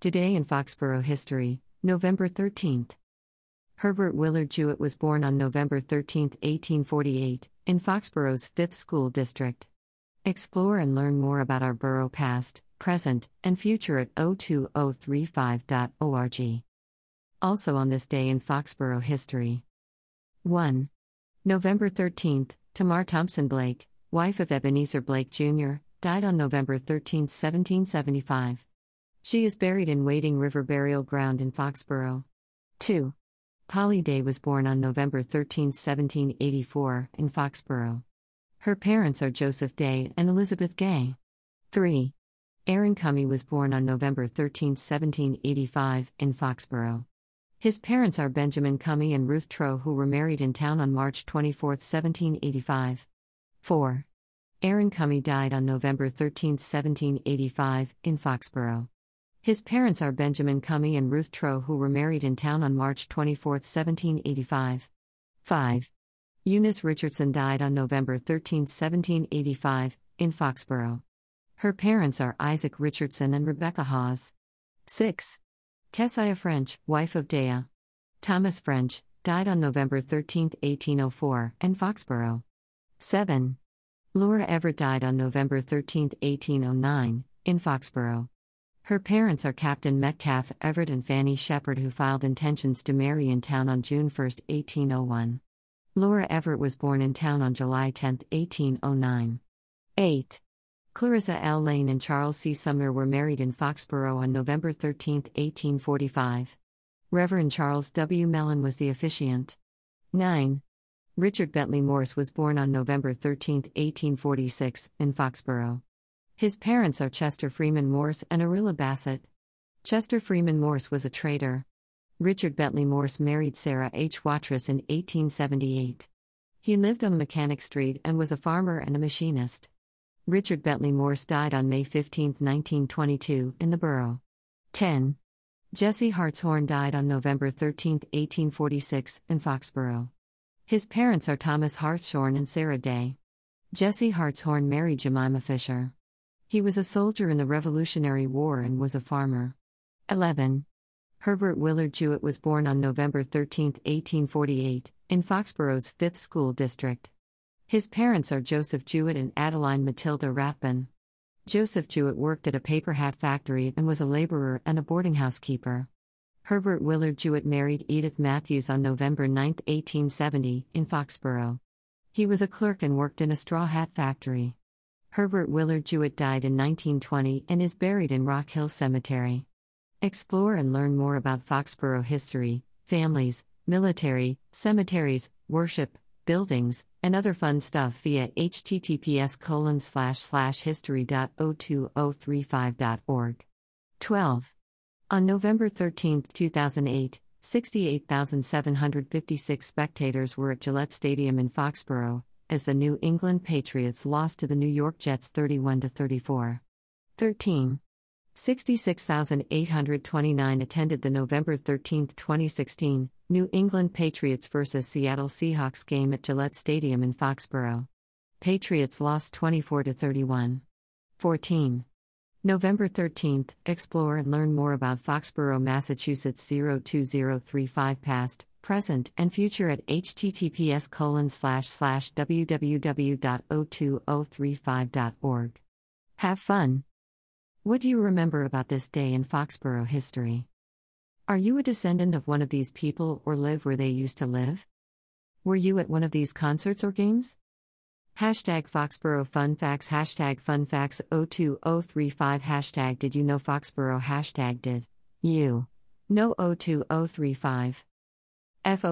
Today in Foxborough History, November 13th. Herbert Willard Jewett was born on November 13, 1848, in Foxborough's 5th School District. Explore and learn more about our borough past, present, and future at 02035.org. Also on this day in Foxborough History. 1. November 13th, Tamar Thompson Blake, wife of Ebenezer Blake Jr., died on November 13, 1775. She is buried in Wading River Burial Ground in Foxborough. 2. Polly Day was born on November 13, 1784, in Foxborough. Her parents are Joseph Day and Elizabeth Gay. 3. Aaron Cummy was born on November 13, 1785, in Foxborough. His parents are Benjamin Cummy and Ruth Troe, who were married in town on March 24, 1785. 4. Aaron Cummy died on November 13, 1785, in Foxborough. His parents are Benjamin Cummy and Ruth Troe, who were married in town on March 24, 1785. 5. Eunice Richardson died on November 13, 1785, in Foxborough. Her parents are Isaac Richardson and Rebecca Hawes. 6. Keziah French, wife of Dea. Thomas French, died on November 13, 1804, in Foxborough. 7. Laura Everett died on November 13, 1809, in Foxborough. Her parents are Captain Metcalf Everett and Fanny Shepherd, who filed intentions to marry in town on June 1, 1801. Laura Everett was born in town on July 10, 1809. 8. Clarissa L. Lane and Charles C. Sumner were married in Foxborough on November 13, 1845. Reverend Charles W. Mellon was the officiant. 9. Richard Bentley Morse was born on November 13, 1846, in Foxborough. His parents are Chester Freeman Morse and Arilla Bassett. Chester Freeman Morse was a trader. Richard Bentley Morse married Sarah H. Watrous in 1878. He lived on Mechanic Street and was a farmer and a machinist. Richard Bentley Morse died on May 15, 1922, in the borough. 10. Jesse Hartshorn died on November 13, 1846, in Foxborough. His parents are Thomas Hartshorn and Sarah Day. Jesse Hartshorn married Jemima Fisher. He was a soldier in the Revolutionary War and was a farmer. 11. Herbert Willard Jewett was born on November 13, 1848, in Foxborough's 5th School District. His parents are Joseph Jewett and Adeline Matilda Rathbun. Joseph Jewett worked at a paper hat factory and was a laborer and a boarding house keeper. Herbert Willard Jewett married Edith Matthews on November 9, 1870, in Foxborough. He was a clerk and worked in a straw hat factory. Herbert Willard Jewett died in 1920 and is buried in Rock Hill Cemetery. Explore and learn more about Foxborough history, families, military, cemeteries, worship, buildings, and other fun stuff via https colon slash slash history.02035.org. 12. On November 13, 2008, 68,756 spectators were at Gillette Stadium in Foxborough, as the New England Patriots lost to the New York Jets 31 34. 13. 66,829 attended the November 13, 2016, New England Patriots vs. Seattle Seahawks game at Gillette Stadium in Foxborough. Patriots lost 24 31. 14. November 13th, explore and learn more about Foxborough, Massachusetts 02035 past, present, and future at https colon slash slash www.02035.org. Have fun! What do you remember about this day in Foxborough history? Are you a descendant of one of these people or live where they used to live? Were you at one of these concerts or games? Hashtag Foxborough Fun Facts Hashtag Fun Facts 02035 Hashtag Did you know Foxborough Hashtag Did you know 02035 F